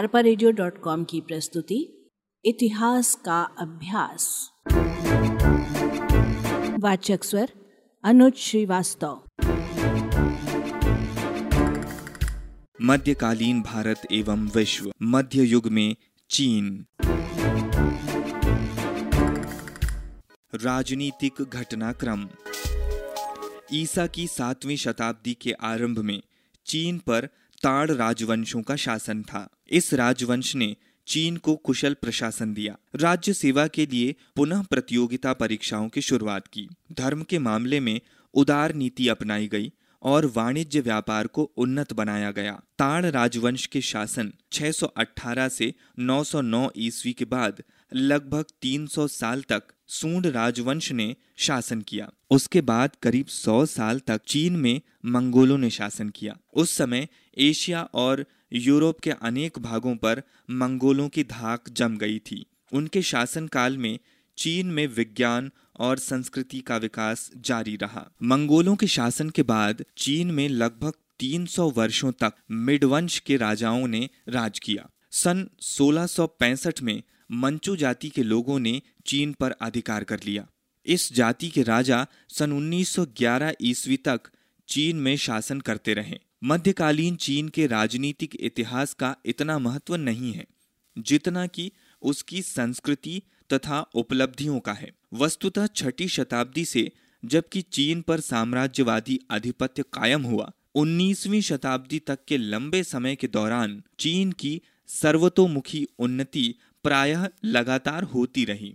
अरपा की प्रस्तुति, इतिहास का अभ्यास। वाचक स्वर, अनुज श्रीवास्तव। मध्यकालीन भारत एवं विश्व मध्य युग में चीन। राजनीतिक घटनाक्रम। ईसा की सातवीं शताब्दी के आरंभ में चीन पर ताड़ राजवंशों का शासन था। इस राजवंश ने चीन को कुशल प्रशासन दिया। राज्य सेवा के लिए पुनः प्रतियोगिता परीक्षाओं की शुरुआत की। धर्म के मामले में उदार नीति अपनाई गई और वाणिज्य व्यापार को उन्नत बनाया गया। ताड़ राजवंश के शासन 618 से 909 ईस्वी के बाद लगभग 300 साल तक सूंड राजवंश ने शासन किया। उसके बाद करीब 100 साल तक चीन में मंगोलों ने शासन किया। उस समय एशिया और यूरोप के अनेक भागों पर मंगोलों की धाक जम गई थी। उनके शासनकाल में चीन में विज्ञान और संस्कृति का विकास जारी रहा। मंगोलों के शासन के बाद चीन में लगभग 300 वर्षों तक मिडवंश के राजाओं ने राज किया। सन 1665 में मंचू जाति के लोगों ने चीन पर अधिकार कर लिया। इस जाति के राजा सन 1911 ईस्वी तक चीन में शासन करते रहे। मध्यकालीन चीन के राजनीतिक इतिहास का इतना महत्व नहीं है, जितना कि उसकी संस्कृति तथा उपलब्धियों का है। वस्तुतः छठी शताब्दी से, जबकि चीन पर साम्राज्यवादी आधिपत्य कायम हुआ 19वीं शताब्दी तक के लंबे समय के दौरान चीन की सर्वतोमुखी उन्नति प्रायः लगातार होती रही।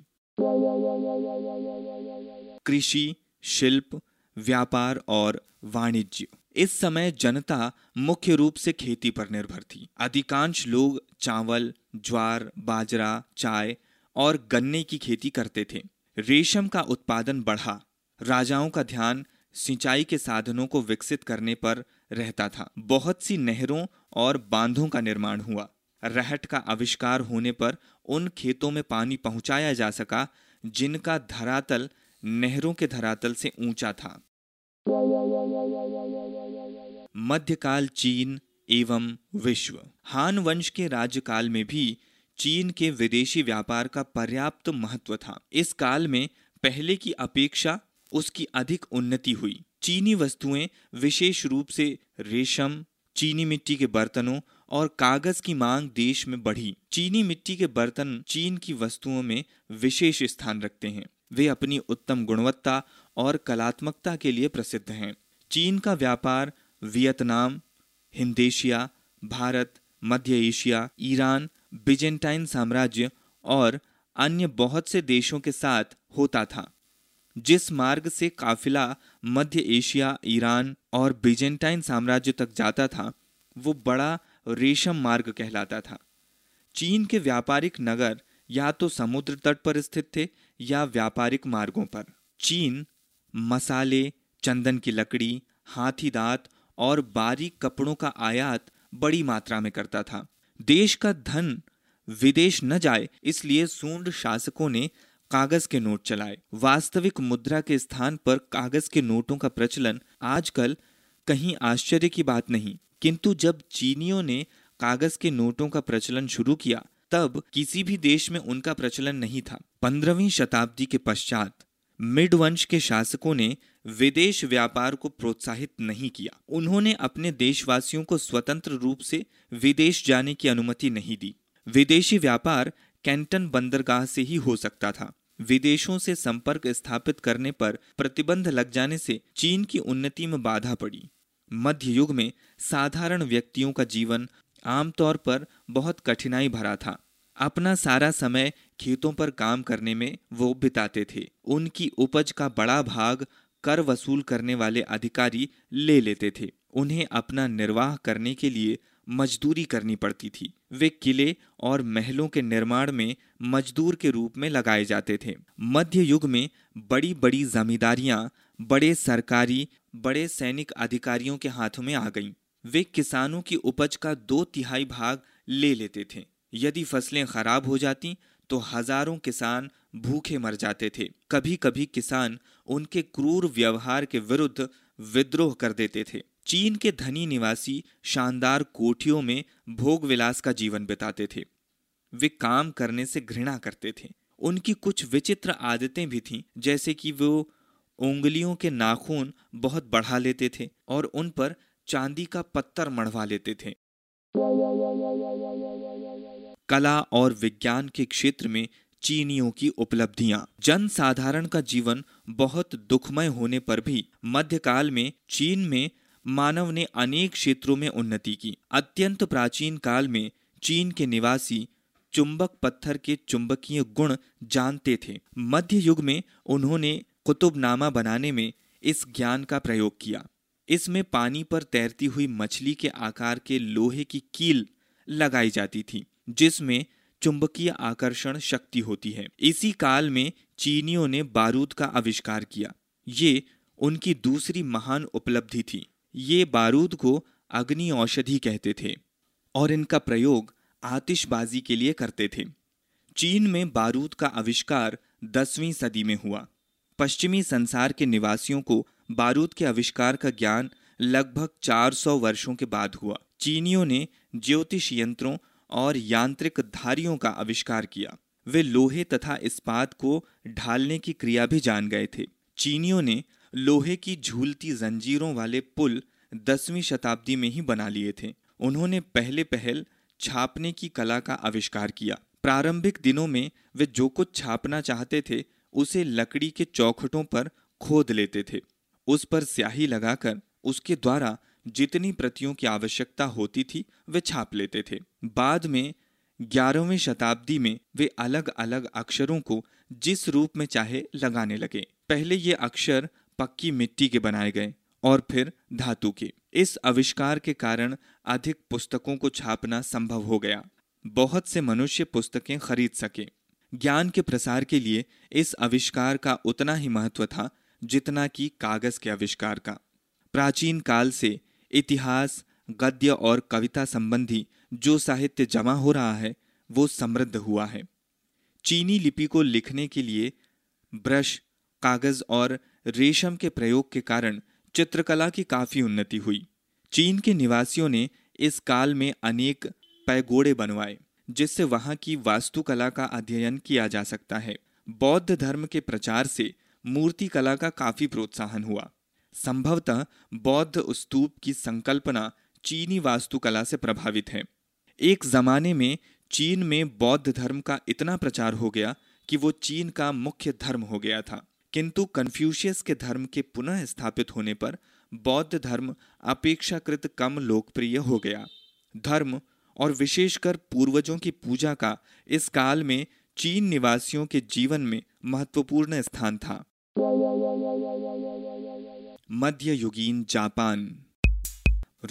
कृषि, शिल्प, व्यापार और वाणिज्य। इस समय जनता मुख्य रूप से खेती पर निर्भर थी। अधिकांश लोग चावल, ज्वार, बाजरा, चाय और गन्ने की खेती करते थे। रेशम का उत्पादन बढ़ा। राजाओं का ध्यान सिंचाई के साधनों को विकसित करने पर रहता था। बहुत सी नहरों और बांधों का निर्माण हुआ। रहट का आविष्कार होने पर उन खेतों में पानी पहुँचाया जा सका, जिनका धरातल नहरों के धरातल से ऊँचा था। मध्यकाल चीन एवं विश्व। हान वंश के राज्यकाल में भी चीन के विदेशी व्यापार का पर्याप्त महत्व था। इस काल में पहले की अपेक्षा उसकी अधिक उन्नति हुई। चीनी वस्तुएँ विशेष रूप से रेशम, चीनी मिट्टी के बर्तनों और कागज़ की मांग देश में बढ़ी। चीनी मिट्टी के बर्तन चीन की वस्तुओं में विशेष स्थान रखते हैं। वे अपनी उत्तम गुणवत्ता और कलात्मकता के लिए प्रसिद्ध हैं। चीन का व्यापार वियतनाम हिंदेशिया भारत, मध्य एशिया, ईरान, बिजेंटाइन साम्राज्य और अन्य बहुत से देशों के साथ होता था, जिस मार्ग से काफिला मध्य एशिया, ईरान और बिजेंटाइन साम्राज्य तक जाता था, वो बड़ा रेशम मार्ग कहलाता था। चीन के व्यापारिक नगर या तो समुद्र तट पर स्थित थे या व्यापारिक मार्गों पर। चीन मसाले, चंदन की लकड़ी, हाथी दांत और बारीक कपड़ों का आयात बड़ी मात्रा में करता था। देश का धन विदेश न जाए, इसलिए सूंड शासकों ने कागज़ के नोट चलाए। वास्तविक मुद्रा के स्थान पर कागज़ के नोटों का प्रचलन आजकल कहीं आश्चर्य की बात नहीं। किंतु जब चीनियों ने कागज़ के नोटों का प्रचलन शुरू किया, तब किसी भी देश में उनका प्रचलन नहीं था। पंद्रहवीं शताब्दी के पश्चात मिड वंश के शासकों ने विदेश व्यापार को प्रोत्साहित नहीं किया। उन्होंने अपने देशवासियों को स्वतंत्र रूप से विदेश जाने की अनुमति नहीं दी। विदेशी व्यापार कैंटन बंदरगाह से ही हो सकता था। विदेशों से संपर्क स्थापित करने पर प्रतिबंध लग जाने से चीन की उन्नति में बाधा पड़ी। मध्य युग में साधारण व्यक्तियों का जीवन आमतौर पर बहुत कठिनाई भरा था। अपना सारा समय खेतों पर काम करने में वो बिताते थे। उनकी उपज का बड़ा भाग कर वसूल करने वाले अधिकारी ले लेते थे। उन्हें अपना निर्वाह करने के लिए मजदूरी करनी पड़ती थी। वे किले और महलों के निर्माण में मजदूर के रूप में लगाए जाते थे। मध्य युग में बड़ी बड़ी जमींदारियाँ बड़े सरकारी, बड़े सैनिक अधिकारियों के हाथों में आ गईं। वे किसानों की उपज का दो तिहाई भाग ले लेते थे। यदि फ़सलें खराब हो जाती तो हज़ारों किसान भूखे मर जाते थे। कभी कभी किसान उनके क्रूर व्यवहार के विरुद्ध विद्रोह कर देते थे। चीन के धनी निवासी शानदार कोठियों में भोग विलास का जीवन बिताते थे। वे काम करने से घृणा करते थे। उनकी कुछ विचित्र आदतें भी थीं, जैसे कि वो उंगलियों के नाखून बहुत बढ़ा लेते थे और उन पर चांदी का पत्थर मढ़वा लेते थे। कला और विज्ञान के क्षेत्र में चीनियों की उपलब्धियाँ। जन साधारण का जीवन बहुत दुखमय होने पर भी मध्यकाल में चीन में मानव ने अनेक क्षेत्रों में उन्नति की। अत्यंत प्राचीन काल में चीन के निवासी चुंबक पत्थर के चुंबकीय गुण जानते थे। मध्य युग में उन्होंने कुतुबनामा बनाने में इस ज्ञान का प्रयोग किया। इसमें पानी पर तैरती हुई मछली के आकार के लोहे की कील लगाई जाती थी। जिसमें चुंबकीय आकर्षण शक्ति होती है। इसी काल में चीनियों ने बारूद का आविष्कार किया। ये उनकी दूसरी महान उपलब्धि थी। ये बारूद को अग्नि औषधि कहते थे और इनका प्रयोग आतिशबाजी के लिए करते थे। चीन में बारूद का आविष्कार दसवीं सदी में हुआ। पश्चिमी संसार के निवासियों को बारूद के आविष्कार का ज्ञान लगभग 400 वर्षों के बाद हुआ। चीनियों ने ज्योतिष यंत्रों और यांत्रिक धारियों का आविष्कार किया। वे लोहे तथा इस्पात को ढालने की क्रिया भी जान गए थे। चीनियों ने लोहे की झूलती जंजीरों वाले पुल दसवीं शताब्दी में ही बना लिए थे। उन्होंने पहले पहल छापने की कला का आविष्कार किया। प्रारंभिक दिनों में वे जो कुछ छापना चाहते थे, उसे लकड़ी के चौखटों पर खोद लेते थे। उस पर स्याही लगाकर उसके द्वारा जितनी प्रतियों की आवश्यकता होती थी, वे छाप लेते थे। बाद में, ग्यारहवीं शताब्दी में वे अलग अलग अक्षरों को जिस रूप में चाहे लगाने लगे। पहले ये अक्षर पक्की मिट्टी के बनाए गए और फिर धातु के। इस आविष्कार के कारण अधिक पुस्तकों को छापना संभव हो गया। बहुत से मनुष्य पुस्तकें खरीद सके। ज्ञान के प्रसार के लिए इस आविष्कार का उतना ही महत्व था, जितना कि कागज़ के आविष्कार का। प्राचीन काल से इतिहास, गद्य और कविता संबंधी जो साहित्य जमा हो रहा है, वो समृद्ध हुआ है। चीनी लिपि को लिखने के लिए ब्रश, कागज़ और रेशम के प्रयोग के कारण चित्रकला की काफ़ी उन्नति हुई। चीन के निवासियों ने इस काल में अनेक पैगोड़े बनवाए, जिससे वहाँ की वास्तुकला का अध्ययन किया जा सकता है। बौद्ध धर्म के प्रचार से मूर्ति कला का काफ़ी प्रोत्साहन हुआ। संभवतः बौद्ध स्तूप की संकल्पना चीनी वास्तुकला से प्रभावित है। एक जमाने में चीन में बौद्ध धर्म का इतना प्रचार हो गया कि वो चीन का मुख्य धर्म हो गया था। किंतु कन्फ्यूशियस के धर्म के पुनः स्थापित होने पर बौद्ध धर्म अपेक्षाकृत कम लोकप्रिय हो गया। धर्म और विशेषकर पूर्वजों की पूजा का इस काल में चीन निवासियों के जीवन में महत्वपूर्ण स्थान था। मध्य युगीन जापान।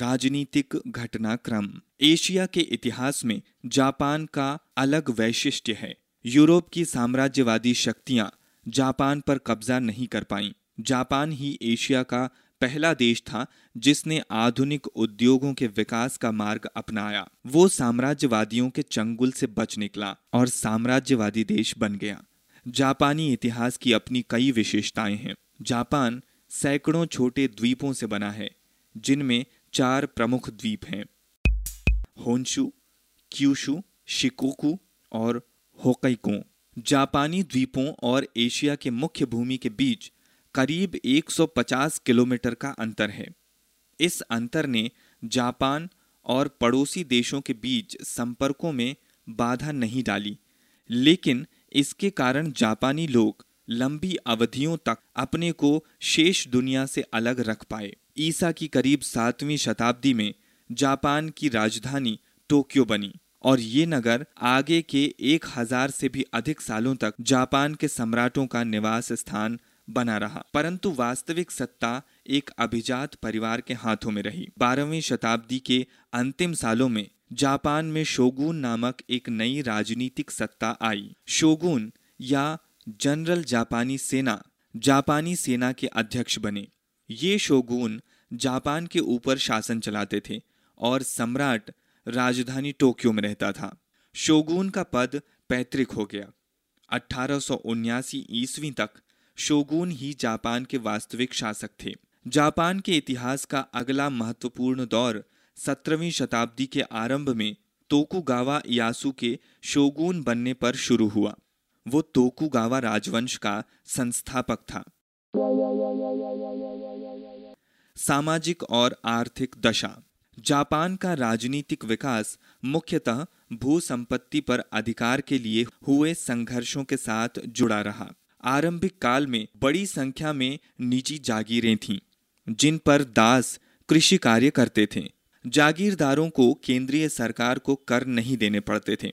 राजनीतिक घटनाक्रम। एशिया के इतिहास में जापान का अलग वैशिष्ट्य है। यूरोप की साम्राज्यवादी शक्तियाँ जापान पर कब्जा नहीं कर पाई। जापान ही एशिया का पहला देश था जिसने आधुनिक उद्योगों के विकास का मार्ग अपनाया। वो साम्राज्यवादियों के चंगुल से बच निकला और साम्राज्यवादी देश बन गया। जापानी इतिहास की अपनी कई विशेषताएँ हैं। जापान सैकड़ों छोटे द्वीपों से बना है, जिनमें चार प्रमुख द्वीप हैं। होन्शु क्यूशु, शिकोकू और होकैको। जापानी द्वीपों और एशिया के मुख्य भूमि के बीच करीब 150 किलोमीटर का अंतर है। इस अंतर ने जापान और पड़ोसी देशों के बीच संपर्कों में बाधा नहीं डाली, लेकिन इसके कारण जापानी लोग लंबी अवधियों तक अपने को शेष दुनिया से अलग रख पाए। ईसा की करीब सातवीं शताब्दी में जापान की राजधानी टोक्यो बनी और ये नगर आगे के एक हज़ार से भी अधिक सालों तक जापान के सम्राटों का निवास स्थान बना रहा। परंतु वास्तविक सत्ता एक अभिजात परिवार के हाथों में रही। बारहवीं शताब्दी के अंतिम सालों में जापान में शोगुन नामक एक नई राजनीतिक सत्ता आई। शोगुन या जनरल जापानी सेना जापानी सेना के अध्यक्ष बने। ये शोगुन जापान के ऊपर शासन चलाते थे और सम्राट राजधानी टोक्यो में रहता था। शोगुन का पद पैतृक हो गया। अठारह ईस्वी तक शोगुन ही जापान के वास्तविक शासक थे। जापान के इतिहास का अगला महत्वपूर्ण दौर सत्रहवीं शताब्दी के आरंभ में तोकुगावा यासु के शोगुन बनने पर शुरू हुआ। वो तोकुगावा राजवंश का संस्थापक था। सामाजिक और आर्थिक दशा। जापान का राजनीतिक विकास मुख्यतः भू संपत्ति पर अधिकार के लिए हुए संघर्षों के साथ जुड़ा रहा। आरंभिक काल में बड़ी संख्या में निजी जागीरें थीं, जिन पर दास कृषि कार्य करते थे। जागीरदारों को केंद्रीय सरकार को कर नहीं देने पड़ते थे।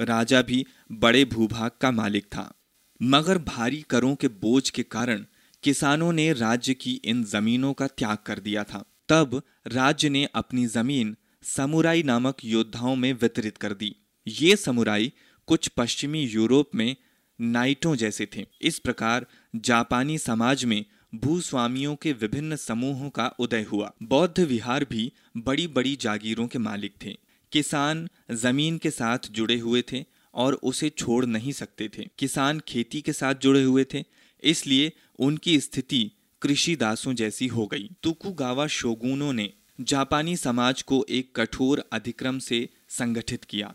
राजा भी बड़े भूभाग का मालिक था। मगर भारी करों के बोझ के कारण किसानों ने राज्य की इन जमीनों का त्याग कर दिया था। तब राज्य ने अपनी ज़मीन समुराई नामक योद्धाओं में वितरित कर दी। ये समुराई कुछ पश्चिमी यूरोप में नाइटों जैसे थे। इस प्रकार जापानी समाज में भूस्वामियों के विभिन्न समूहों का उदय हुआ। बौद्ध विहार भी बड़ी बड़ी जागीरों के मालिक थे। किसान ज़मीन के साथ जुड़े हुए थे और उसे छोड़ नहीं सकते थे। किसान खेती के साथ जुड़े हुए थे, इसलिए उनकी स्थिति कृषि दासों जैसी हो गई। तुकुगावा शोगुनों ने जापानी समाज को एक कठोर अधिक्रम से संगठित किया।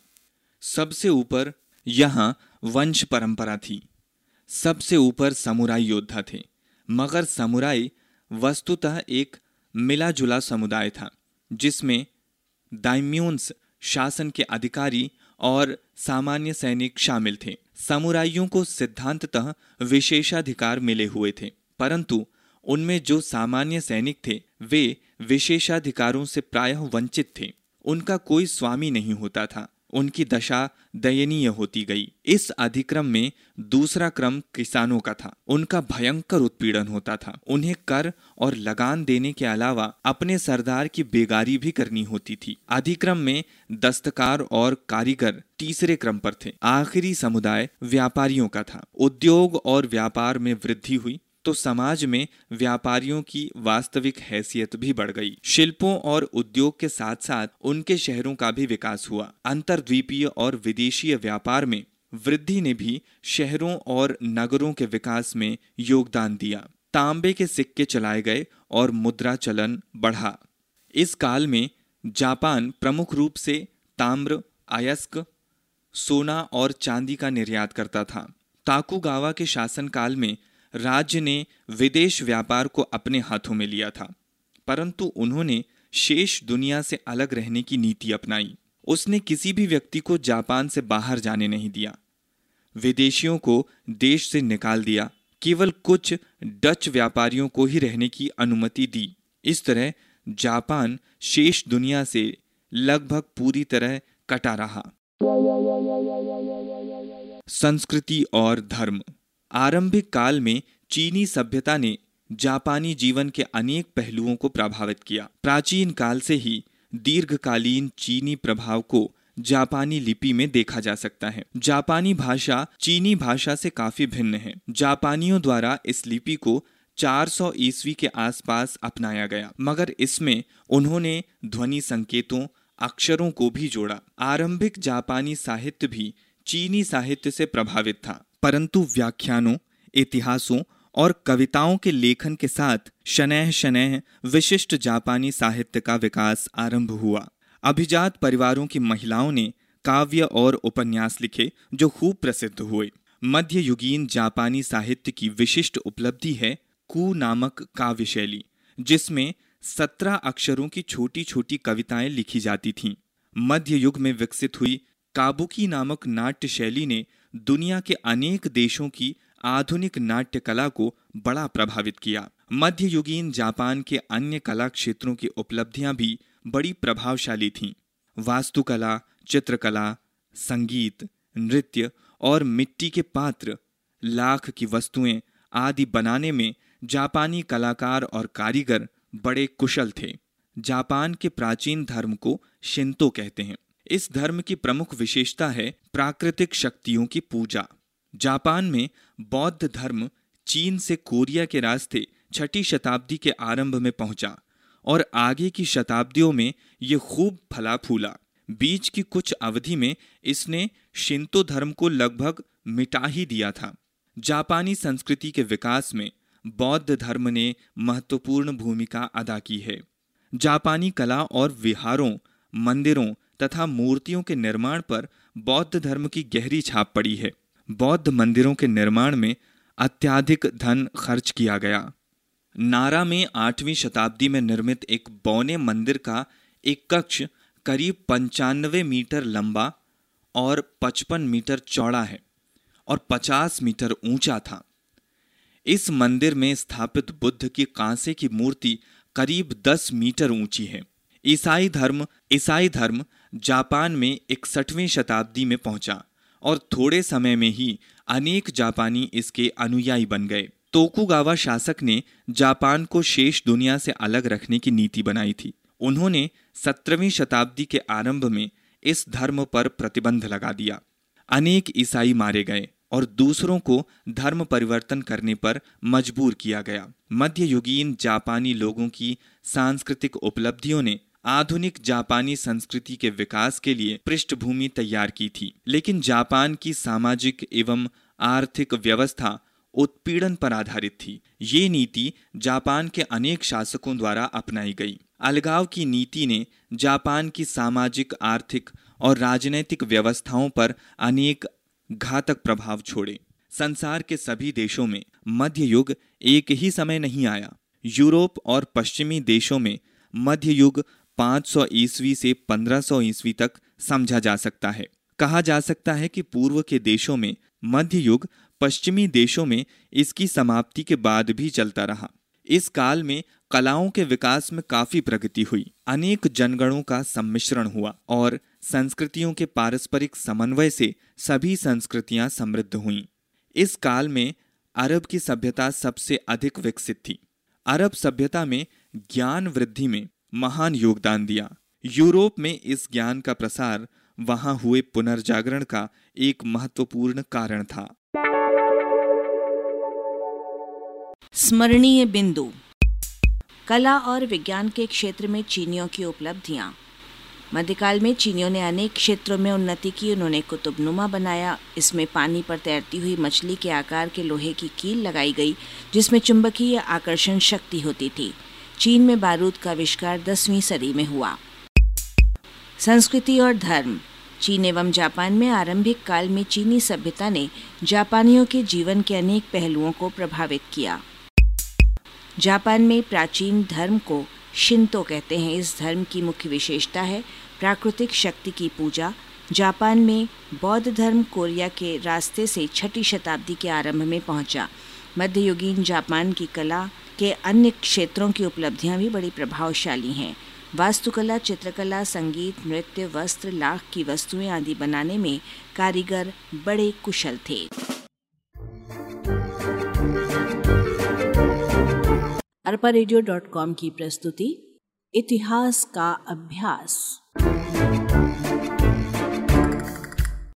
सबसे ऊपर यहाँ वंश परंपरा थी। सबसे ऊपर समुराई योद्धा थे, मगर समुराई वस्तुतः एक मिला जुला समुदाय था, जिसमें दाइम्यून्स शासन के अधिकारी और सामान्य सैनिक शामिल थे। समुराइयों को सिद्धांततः विशेषाधिकार मिले हुए थे, परंतु उनमें जो सामान्य सैनिक थे, वे विशेषाधिकारों से प्रायः वंचित थे। उनका कोई स्वामी नहीं होता था। उनकी दशा दयनीय होती गई। इस अधिक्रम में दूसरा क्रम किसानों का था। उनका भयंकर उत्पीड़न होता था। उन्हें कर और लगान देने के अलावा अपने सरदार की बेगारी भी करनी होती थी। अधिक्रम में दस्तकार और कारीगर तीसरे क्रम पर थे। आखिरी समुदाय व्यापारियों का था। उद्योग और व्यापार में वृद्धि हुई। तो समाज में व्यापारियों की वास्तविक हैसियत भी बढ़ गई। शिल्पों और उद्योग के साथ साथ उनके शहरों का भी विकास हुआ। अंतरद्वीपीय और विदेशीय व्यापार में वृद्धि ने भी शहरों और नगरों के विकास में योगदान दिया। तांबे के सिक्के चलाए गए और मुद्रा चलन बढ़ा। इस काल में जापान प्रमुख रूप से ताम्र, अयस्क, सोना और चांदी का निर्यात करता था। ताकुगावा के शासनकाल में राज्य ने विदेश व्यापार को अपने हाथों में लिया था, परंतु उन्होंने शेष दुनिया से अलग रहने की नीति अपनाई। उसने किसी भी व्यक्ति को जापान से बाहर जाने नहीं दिया। विदेशियों को देश से निकाल दिया। केवल कुछ डच व्यापारियों को ही रहने की अनुमति दी। इस तरह जापान शेष दुनिया से लगभग पूरी तरह कटा रहा। संस्कृति और धर्म। आरंभिक काल में चीनी सभ्यता ने जापानी जीवन के अनेक पहलुओं को प्रभावित किया। प्राचीन काल से ही दीर्घकालीन चीनी प्रभाव को जापानी लिपि में देखा जा सकता है। जापानी भाषा चीनी भाषा से काफ़ी भिन्न है। जापानियों द्वारा इस लिपि को 400 ईस्वी के आसपास अपनाया गया, मगर इसमें उन्होंने ध्वनि संकेतों, अक्षरों को भी जोड़ा। आरंभिक जापानी साहित्य भी चीनी साहित्य से प्रभावित था। परंतु व्याख्यानों, इतिहासों और कविताओं के लेखन के साथ शनैह शनैह विशिष्ट जापानी साहित्य का विकास आरंभ हुआ। अभिजात परिवारों की महिलाओं ने काव्य और उपन्यास लिखे, जो खूब प्रसिद्ध हुए। मध्य युगीन जापानी साहित्य की विशिष्ट उपलब्धि है कु नामक काव्य शैली जिसमें सत्रह अक्षरों की छोटी छोटी कविताएँ लिखी जाती थीं। मध्य युग में विकसित हुई काबुकी नामक नाट्य शैली ने दुनिया के अनेक देशों की आधुनिक नाट्य कला को बड़ा प्रभावित किया। मध्ययुगीन जापान के अन्य कला क्षेत्रों की उपलब्धियाँ भी बड़ी प्रभावशाली थीं। वास्तुकला, चित्रकला, संगीत, नृत्य और मिट्टी के पात्र, लाख की वस्तुएँ आदि बनाने में जापानी कलाकार और कारीगर बड़े कुशल थे। जापान के प्राचीन धर्म को शिंतो कहते हैं। इस धर्म की प्रमुख विशेषता है प्राकृतिक शक्तियों की पूजा। जापान में बौद्ध धर्म चीन से कोरिया के रास्ते छठी शताब्दी के आरंभ में पहुँचा और आगे की शताब्दियों में ये खूब फला फूला। बीच की कुछ अवधि में इसने शिंतो धर्म को लगभग मिटा ही दिया था। जापानी संस्कृति के विकास में बौद्ध धर्म ने महत्वपूर्ण भूमिका अदा की है। जापानी कला और विहारों, मंदिरों तथा मूर्तियों के निर्माण पर बौद्ध धर्म की गहरी छाप पड़ी है। बौद्ध मंदिरों के निर्माण में अत्याधिक धन खर्च किया गया। नारा में आठवीं शताब्दी में निर्मित एक बौने मंदिर का एक कक्ष करीब पंचानवे मीटर लंबा और पचपन मीटर चौड़ा है और पचास मीटर ऊँचा था। इस मंदिर में स्थापित बुद्ध की कांसे की मूर्ति करीब दस मीटर ऊँची है। ईसाई धर्म ईसाई धर्म जापान में इकसठवीं शताब्दी में पहुँचा और थोड़े समय में ही अनेक जापानी इसके अनुयायी बन गए। तोकुगावा शासक ने जापान को शेष दुनिया से अलग रखने की नीति बनाई थी। उन्होंने सत्रहवीं शताब्दी के आरंभ में इस धर्म पर प्रतिबंध लगा दिया। अनेक ईसाई मारे गए और दूसरों को धर्म परिवर्तन करने पर मजबूर किया गया। मध्ययुगीन जापानी लोगों की सांस्कृतिक उपलब्धियों ने आधुनिक जापानी संस्कृति के विकास के लिए पृष्ठभूमि तैयार की थी। लेकिन जापान की सामाजिक एवं आर्थिक व्यवस्था उत्पीड़न पर आधारित थी। ये नीति जापान के अनेक शासकों द्वारा अपनाई गई। अलगाव की नीति ने जापान की सामाजिक, आर्थिक और राजनैतिक व्यवस्थाओं पर अनेक घातक प्रभाव छोड़े। संसार के सभी देशों में मध्य युग एक ही समय नहीं आया। यूरोप और पश्चिमी देशों में मध्य युग 500 ईस्वी से 1500 ईस्वी तक समझा जा सकता है। कहा जा सकता है कि पूर्व के देशों में, मध्य युग, पश्चिमी देशों में इसकी समाप्ति के बाद भी चलता रहा। इस काल में कलाओं के विकास में काफ़ी प्रगति हुई। अनेक जनगणों का सम्मिश्रण हुआ और संस्कृतियों के पारस्परिक समन्वय से सभी संस्कृतियाँ समृद्ध हुईं। इस काल में अरब की सभ्यता सबसे अधिक विकसित थी। अरब सभ्यता में ज्ञान वृद्धि में महान योगदान दिया। यूरोप में इस ज्ञान का प्रसार वहाँ हुए पुनर्जागरण का एक महत्वपूर्ण कारण था। स्मरणीय बिंदु। कला और विज्ञान के क्षेत्र में चीनियों की उपलब्धियाँ। मध्यकाल में चीनियों ने अनेक क्षेत्रों में उन्नति की, उन्होंने कुतुबनुमा बनाया। इसमें पानी पर तैरती हुई मछली के आकार के लोहे की कील लगाई गई, जिसमें चुंबकीय आकर्षण शक्ति होती थी। चीन में बारूद का आविष्कार दसवीं सदी में हुआ। संस्कृति और धर्म। चीन एवं जापान में आरंभिक काल में चीनी सभ्यता ने जापानियों के जीवन के अनेक पहलुओं को प्रभावित किया। जापान में प्राचीन धर्म को शिंतो कहते हैं। इस धर्म की मुख्य विशेषता है प्राकृतिक शक्ति की पूजा। जापान में बौद्ध धर्म कोरिया के रास्ते से छठी शताब्दी के आरंभ में पहुँचा। मध्ययुगीन जापान की कला के अन्य क्षेत्रों की उपलब्धियाँ भी बड़ी प्रभावशाली हैं। वास्तुकला, चित्रकला, संगीत, नृत्य, वस्त्र, लाख की वस्तुएँ आदि बनाने में कारीगर बड़े कुशल थे। अरपा की प्रस्तुति, इतिहास का अभ्यास।